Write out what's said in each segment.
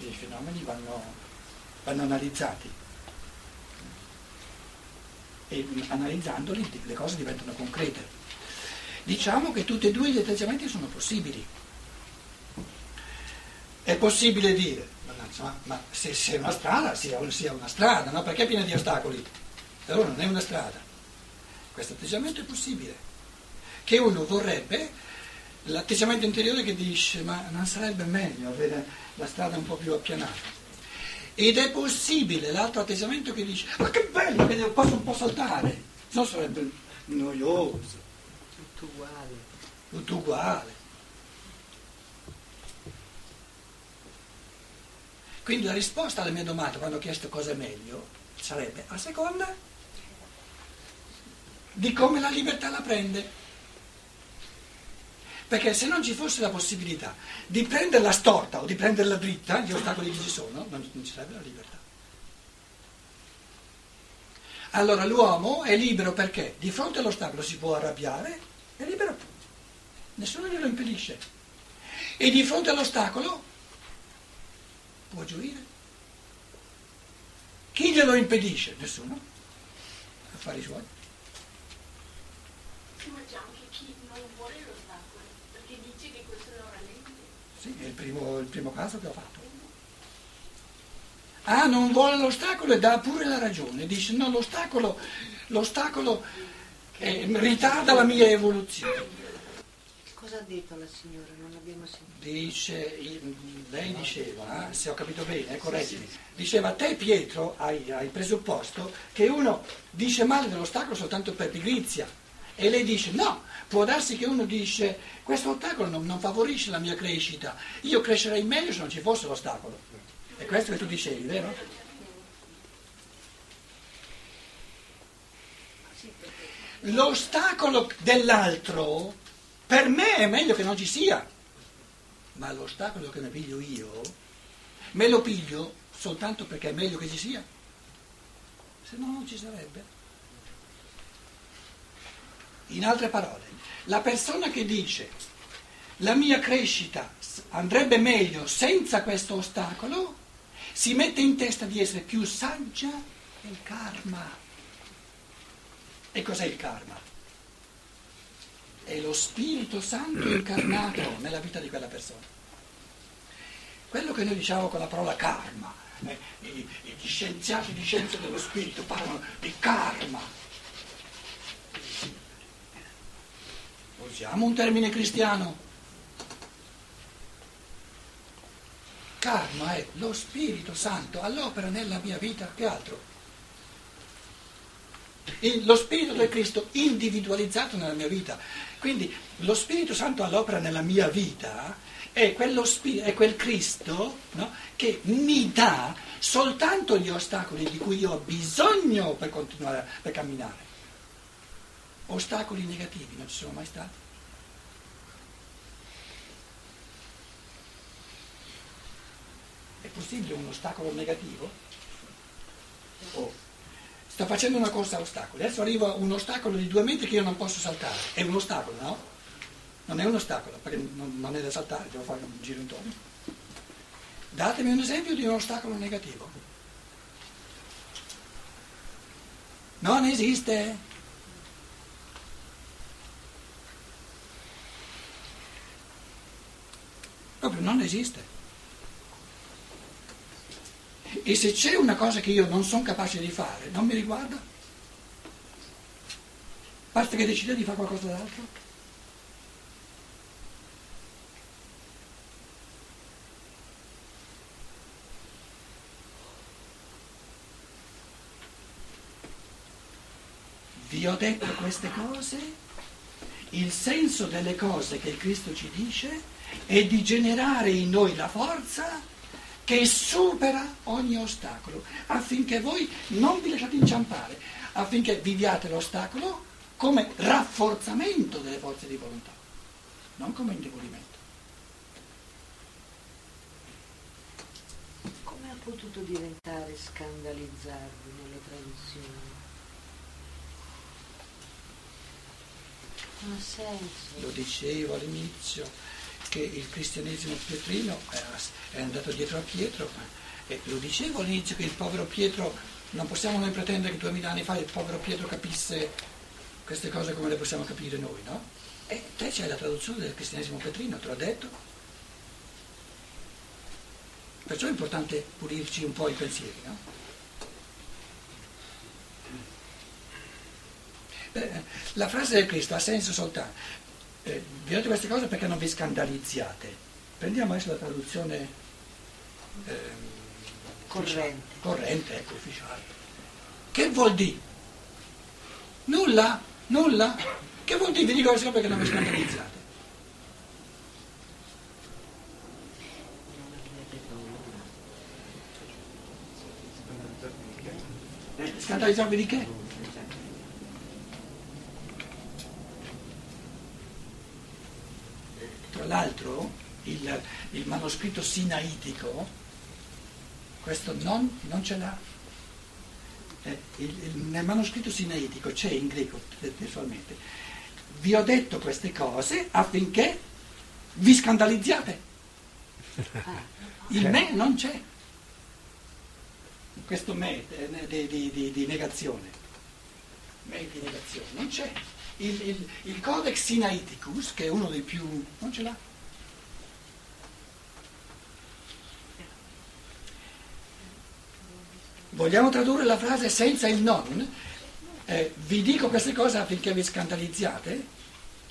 i fenomeni vanno, vanno analizzati e analizzandoli le cose diventano concrete. Diciamo che tutti e due gli atteggiamenti sono possibili. È possibile dire, ma, ma se, se, è una strada, sia, sia una strada, no? perché è piena di ostacoli? Allora non è una strada. Questo atteggiamento è possibile. Che uno vorrebbe l'atteggiamento interiore che dice ma non sarebbe meglio avere la strada un po' più appianata. Ed è possibile l'altro atteggiamento che dice ma che bello che posso un po' saltare, se no sarebbe noioso. Tutto uguale. Tutto uguale. Quindi la risposta alla mia domanda quando ho chiesto cosa è meglio sarebbe a seconda di come la libertà la prende. Perché se non ci fosse la possibilità di prenderla storta o di prenderla dritta, gli ostacoli che ci sono, non, ci sarebbe la libertà. Allora l'uomo è libero perché di fronte all'ostacolo si può arrabbiare, è libero, nessuno glielo impedisce. E di fronte all'ostacolo può gioire. Chi glielo impedisce? Nessuno. Affari suoi. Sì, è il primo, il primo caso che ho fatto. Ah, non vuole l'ostacolo e dà pure la ragione. Dice no, l'ostacolo, l'ostacolo eh, ritarda la mia evoluzione. Cosa ha detto la signora? Non l'abbiamo sentito. Dice, lei diceva, eh, se ho capito bene, eh, correggimi, diceva te Pietro hai, hai presupposto che uno dice male dell'ostacolo soltanto per pigrizia e lei dice no, può darsi che uno dice questo ostacolo non, non favorisce la mia crescita, io crescerei meglio se non ci fosse l'ostacolo. È questo che tu dicevi, vero? L'ostacolo dell'altro per me è meglio che non ci sia, ma l'ostacolo che ne piglio io, me lo piglio soltanto perché è meglio che ci sia, se no non ci sarebbe. In altre parole, la persona che dice la mia crescita andrebbe meglio senza questo ostacolo, si mette in testa di essere più saggia del karma. E cos'è il karma? È lo Spirito Santo incarnato nella vita di quella persona. Quello che noi diciamo con la parola karma, eh, gli scienziati di scienza dello spirito parlano di karma, Usiamo un termine cristiano. Karma è lo Spirito Santo all'opera nella mia vita, che altro? lo Spirito del Cristo individualizzato nella mia vita. Quindi lo Spirito Santo all'opera nella mia vita è, spirito, è quel Cristo no, che mi dà soltanto gli ostacoli di cui io ho bisogno per continuare, per camminare. Ostacoli negativi non ci sono mai stati. È possibile un ostacolo negativo? Oh. Sto facendo una corsa a ostacoli, adesso arriva un ostacolo di due metri che io non posso saltare. È un ostacolo, no? Non è un ostacolo, perché non è da saltare, devo fare un giro intorno. Datemi un esempio di un ostacolo negativo. Non esiste. Proprio non esiste. E se c'è una cosa che io non sono capace di fare, non mi riguarda. Basta che decida di fare qualcosa d'altro. Vi ho detto queste cose, il senso delle cose che Cristo ci dice e di generare in noi la forza che supera ogni ostacolo, affinché voi non vi lasciate inciampare, affinché viviate l'ostacolo come rafforzamento delle forze di volontà, non come indebolimento. Come ha potuto diventare scandalizzarvi nelle traduzioni? Non ha senso. Lo dicevo all'inizio che il cristianesimo pietrino è andato dietro a Pietro e lo dicevo all'inizio che il povero Pietro, non possiamo noi pretendere che duemila anni fa il povero Pietro capisse queste cose come le possiamo capire noi, no? E te c'hai la traduzione del cristianesimo petrino, te l'ho detto. Perciò è importante pulirci un po' i pensieri, no? La frase del Cristo ha senso soltanto. Eh, vi ho detto queste cose perché non vi scandalizziate. Prendiamo adesso la traduzione eh, corrente. corrente, ecco, ufficiale. Che vuol dire? Nulla, nulla. Che vuol dire? Vi dico questo perché non vi scandalizzate. Scandalizzarvi di che? Tra l'altro il, il manoscritto sinaitico, questo non, non ce l'ha. Eh, il, il, nel manoscritto sinaitico c'è in greco testualmente. Vi ho detto queste cose affinché vi scandalizziate. Il me non c'è. Questo me di, di, di, di negazione. Me di negazione, non c'è. Il, il, il Codex Sinaiticus, che è uno dei più... non ce l'ha. Vogliamo tradurre la frase senza il non? Eh, vi dico queste cose affinché vi scandalizziate?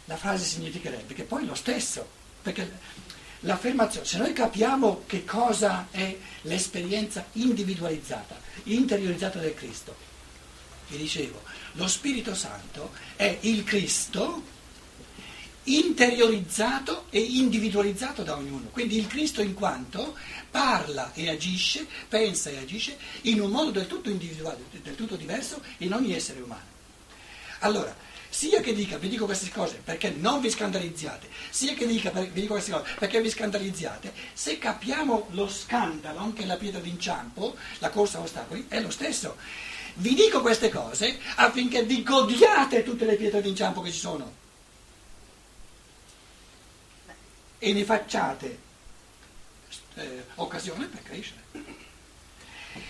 La frase significherebbe che poi lo stesso, perché l'affermazione, se noi capiamo che cosa è l'esperienza individualizzata, interiorizzata del Cristo, vi dicevo, lo Spirito Santo è il Cristo interiorizzato e individualizzato da ognuno. Quindi il Cristo in quanto parla e agisce, pensa e agisce in un modo del tutto individuale, del tutto diverso in ogni essere umano. Allora, sia che dica vi dico queste cose perché non vi scandalizziate, sia che dica vi dico queste cose perché vi scandalizziate, se capiamo lo scandalo, anche la pietra d'inciampo, la corsa a ostacoli, è lo stesso. Vi dico queste cose affinché vi godiate tutte le pietre d'inciampo che ci sono e ne facciate eh, occasione per crescere.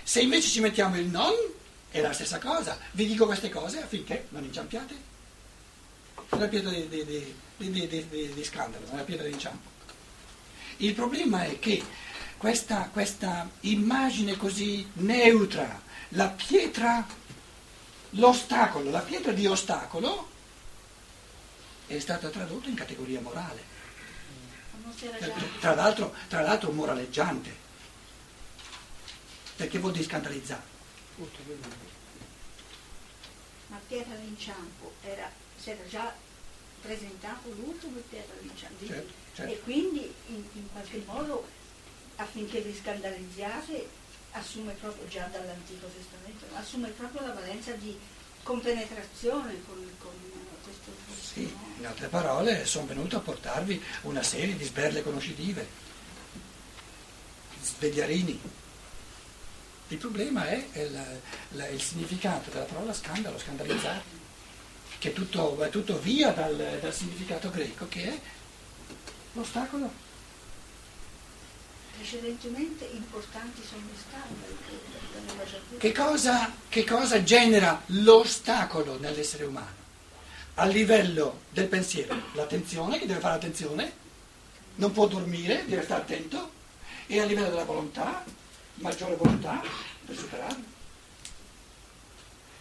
Se invece ci mettiamo il non, è la stessa cosa. Vi dico queste cose affinché non inciampiate. È una pietra di, di, di, di scandalo, è una pietra d'inciampo. Il problema è che questa, questa immagine così neutra, la pietra, l'ostacolo, la pietra di ostacolo è stata tradotta in categoria morale. Tra l'altro, tra l'altro moraleggiante, perché vuol dire scandalizzare. Ma pietra d'inciampo era, si era già presentato l'ultimo pietra d'inciampo certo, certo. e quindi in, in, qualche modo affinché vi scandalizziate assume proprio già dall'Antico Testamento, assume proprio la valenza di compenetrazione con, con questo Sì, in altre parole sono venuto a portarvi una serie di sberle conoscitive, svegliarini. Il problema è il, il, il significato della parola scandalo, scandalizzare, che tutto, è tutto via dal, dal significato greco che è l'ostacolo precedentemente importanti sono gli scandali. Che cosa, che cosa genera l'ostacolo nell'essere umano? A livello del pensiero, l'attenzione, che deve fare attenzione, non può dormire, deve stare attento, e a livello della volontà, maggiore volontà per superarlo.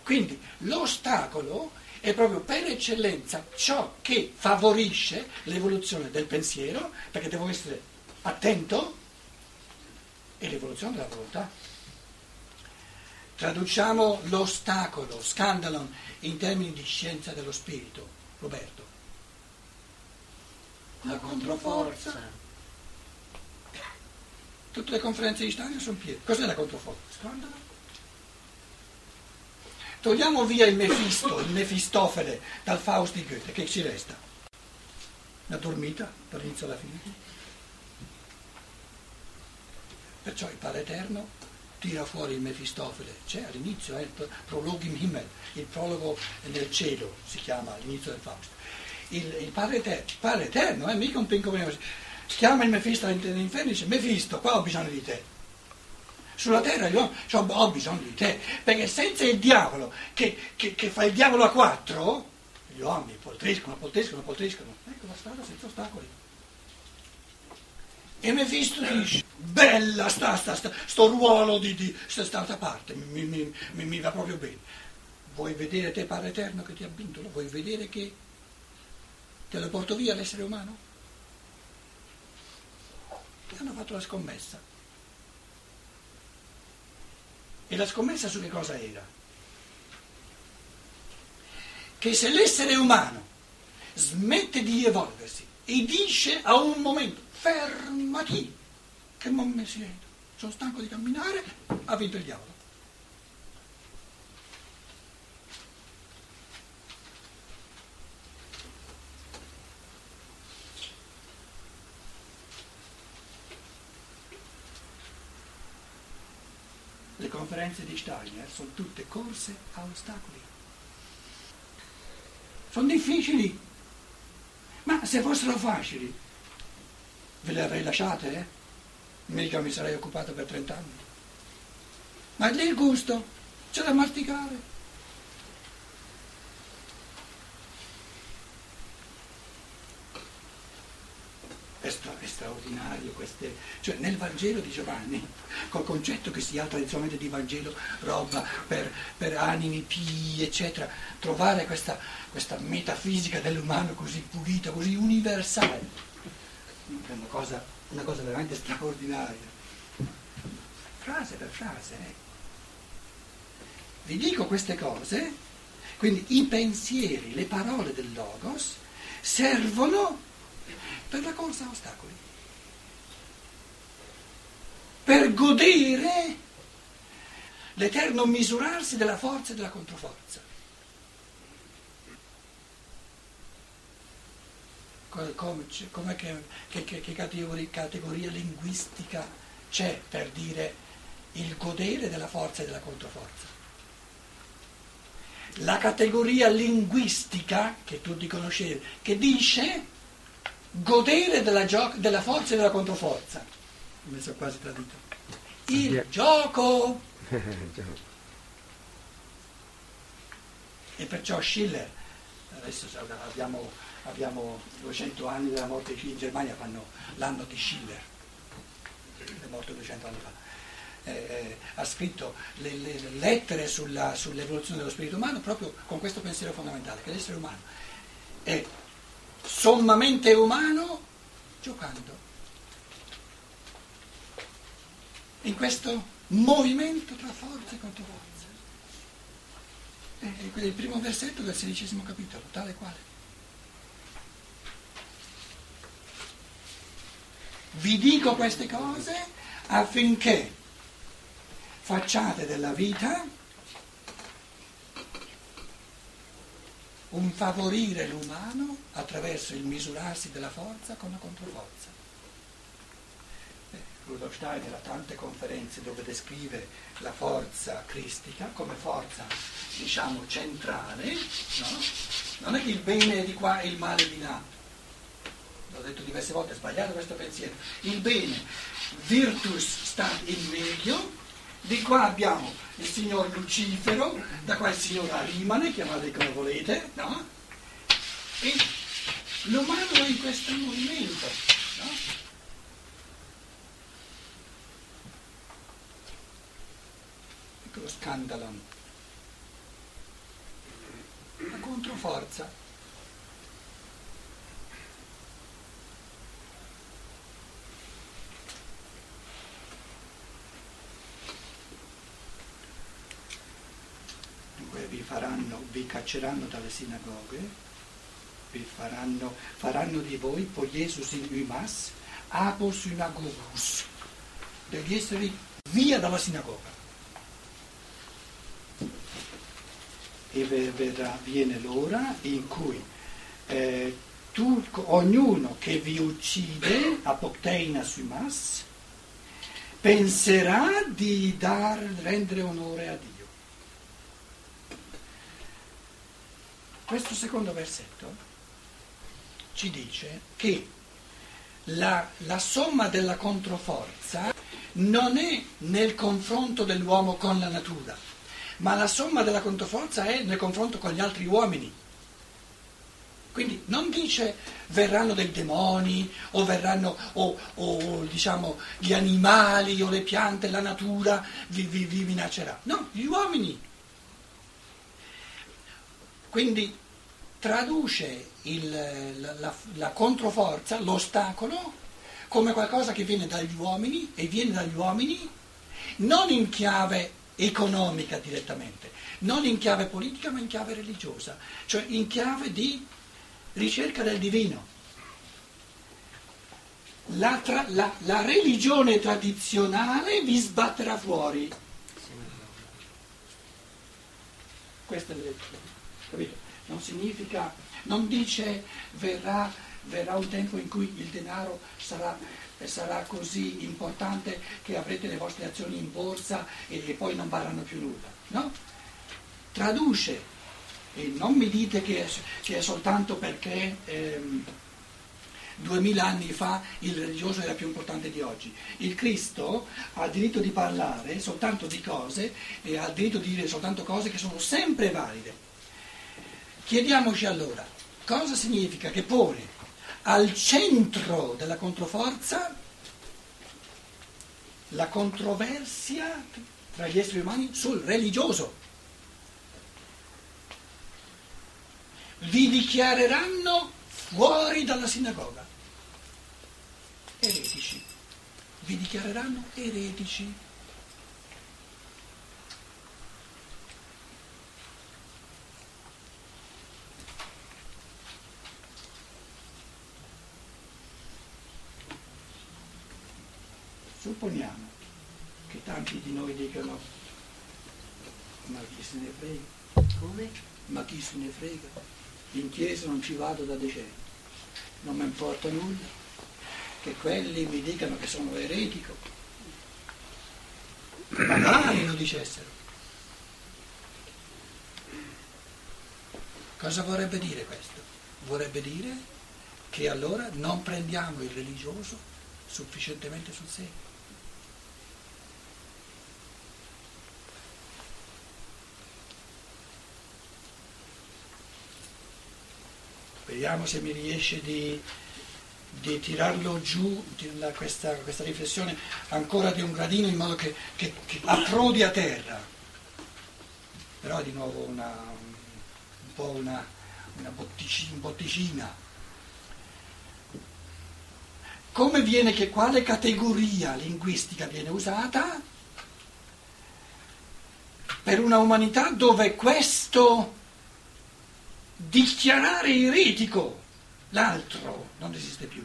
Quindi l'ostacolo è proprio per eccellenza ciò che favorisce l'evoluzione del pensiero, perché devo essere attento e l'evoluzione della volontà. Traduciamo l'ostacolo, scandalon, in termini di scienza dello spirito. Roberto. La controforza. Tutte le conferenze di Steiner sono piene. Cos'è la controforza? Scandalo. Togliamo via il Mefisto, il Mefistofele dal Faust di Goethe, che ci resta? Una dormita dall'inizio alla fine. Perciò il Padre Eterno tira fuori il Mefistofele, c'è all'inizio, è il prologo in Himmel, il prologo nel cielo si chiama all'inizio del Faust. Il, il Padre Eterno, Padre Eterno, eh, mica un pinco chiama il Mefisto all'inferno e dice Mefisto, qua ho bisogno di te. Sulla terra io ho bisogno di te, perché senza il diavolo che, che, che fa il diavolo a quattro, gli uomini poltriscono, poltriscono, poltriscono. Ecco la strada senza ostacoli. E Mefisto dice, bella sta, sta, sta, sto ruolo di, di st'altra parte, mi, mi, mi, mi va proprio bene. Vuoi vedere te Padre Eterno che ti ha vinto? Vuoi vedere che te lo porto via l'essere umano? E hanno fatto la scommessa. E la scommessa su che cosa era? Che se l'essere umano smette di evolversi e dice a un momento fermati, che non mi siedo, sono stanco di camminare, ha vinto il diavolo. Le conferenze di Steiner sono tutte corse a ostacoli. Sono difficili, ma se fossero facili ve le avrei lasciate, eh? Mica mi sarei occupato per 30 anni. Ma lì il gusto, c'è da masticare. È, stra- è straordinario queste, cioè nel Vangelo di Giovanni, col concetto che si ha tradizionalmente di Vangelo, roba per, per animi pii, eccetera, trovare questa, questa metafisica dell'umano così pulita, così universale è una cosa, una cosa veramente straordinaria. Frase per frase. Eh. Vi dico queste cose, quindi i pensieri, le parole del Logos servono per la corsa a ostacoli, per godere l'eterno misurarsi della forza e della controforza. Come, che, che, che categoria, categoria linguistica c'è per dire il godere della forza e della controforza? La categoria linguistica, che tutti conoscete, che dice godere della, gio- della forza e della controforza. Mi sono quasi tradito. Il yeah. gioco. e perciò Schiller, adesso abbiamo abbiamo 200 anni della morte in Germania, fanno l'anno di Schiller, è morto 200 anni fa. Eh, eh, ha scritto le, le, le lettere sulla, sull'evoluzione dello spirito umano proprio con questo pensiero fondamentale, che l'essere umano è sommamente umano giocando. In questo movimento tra forze e contro forze. È il primo versetto del sedicesimo capitolo, tale quale. Vi dico queste cose affinché facciate della vita un favorire l'umano attraverso il misurarsi della forza con la controforza. Rudolf Steiner ha tante conferenze dove descrive la forza cristica come forza, diciamo, centrale, no? Non è che il bene è di qua e il male di là, l'ho detto diverse volte, è sbagliato questo pensiero, il bene, virtus sta in medio, di qua abbiamo il signor Lucifero, da qua il signor Arimane, chiamate come volete, no? E l'umano è in questo movimento, no? Ecco lo scandalo. La controforza vi, faranno, vi cacceranno dalle sinagoghe, vi faranno, faranno di voi, poi Gesù in umas, apo synagogus, devi essere via dalla sinagoga. E verrà, viene l'ora in cui eh, tu, ognuno che vi uccide, apocteina sumas, penserà di dar, rendere onore a Dio. Questo secondo versetto ci dice che la, la somma della controforza non è nel confronto dell'uomo con la natura, ma la somma della controforza è nel confronto con gli altri uomini. Quindi non dice verranno dei demoni o verranno o, o, diciamo, gli animali o le piante, la natura vi, vi, vi minaccerà. No, gli uomini. Quindi traduce il, la, la, la controforza, l'ostacolo, come qualcosa che viene dagli uomini e viene dagli uomini non in chiave economica direttamente, non in chiave politica ma in chiave religiosa, cioè in chiave di ricerca del divino. La, tra, la, la religione tradizionale vi sbatterà fuori. Questo è il capito? Non significa, non dice verrà, verrà un tempo in cui il denaro sarà, sarà, così importante che avrete le vostre azioni in borsa e, e poi non varranno più nulla. No? Traduce e non mi dite che è, che è soltanto perché ehm, duemila anni fa il religioso era più importante di oggi. Il Cristo ha il diritto di parlare soltanto di cose e ha il diritto di dire soltanto cose che sono sempre valide. Chiediamoci allora cosa significa che pone al centro della controforza la controversia tra gli esseri umani sul religioso. vi dichiareranno fuori dalla sinagoga. Eretici. Vi dichiareranno eretici. Supponiamo che tanti di noi dicano ma chi se ne frega? Come? Ma chi se ne frega? in chiesa non ci vado da decenni, non mi importa nulla, che quelli mi dicano che sono eretico, magari lo dicessero. Cosa vorrebbe dire questo? Vorrebbe dire che allora non prendiamo il religioso sufficientemente sul serio. Vediamo se mi riesce di, di tirarlo giù la, questa, questa, riflessione ancora di un gradino in modo che, che, che approdi a terra. Però è di nuovo una, un po' una, una botticina, botticina. Come viene che quale categoria linguistica viene usata? Per una umanità dove questo dichiarare eretico l'altro non esiste più.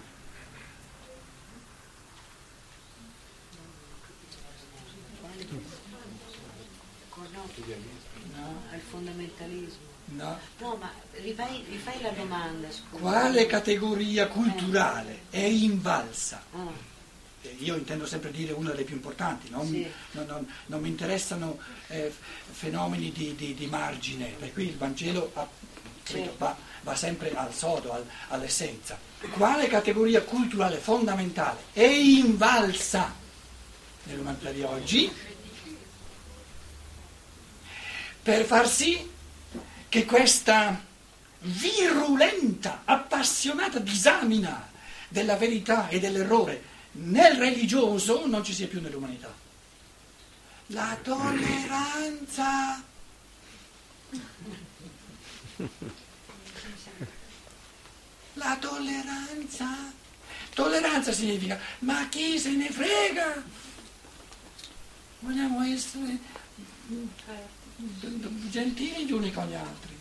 No, al fondamentalismo. No. no, ma rifai, rifai la domanda. Scusa. Quale categoria culturale è invalsa? Ah. Io intendo sempre dire una delle più importanti, non, Sì. non- non- non mi interessano eh, fenomeni di, di- di margine, per cui il Vangelo ha- Certo. va, va sempre al sodo, al- all'essenza. Quale categoria culturale fondamentale è invalsa nell'umanità di oggi per far sì che questa virulenta, appassionata disamina della verità e dell'errore nel religioso non ci sia più nell'umanità. La tolleranza. La tolleranza. Tolleranza significa, ma chi se ne frega? Vogliamo essere gentili gli uni con gli altri.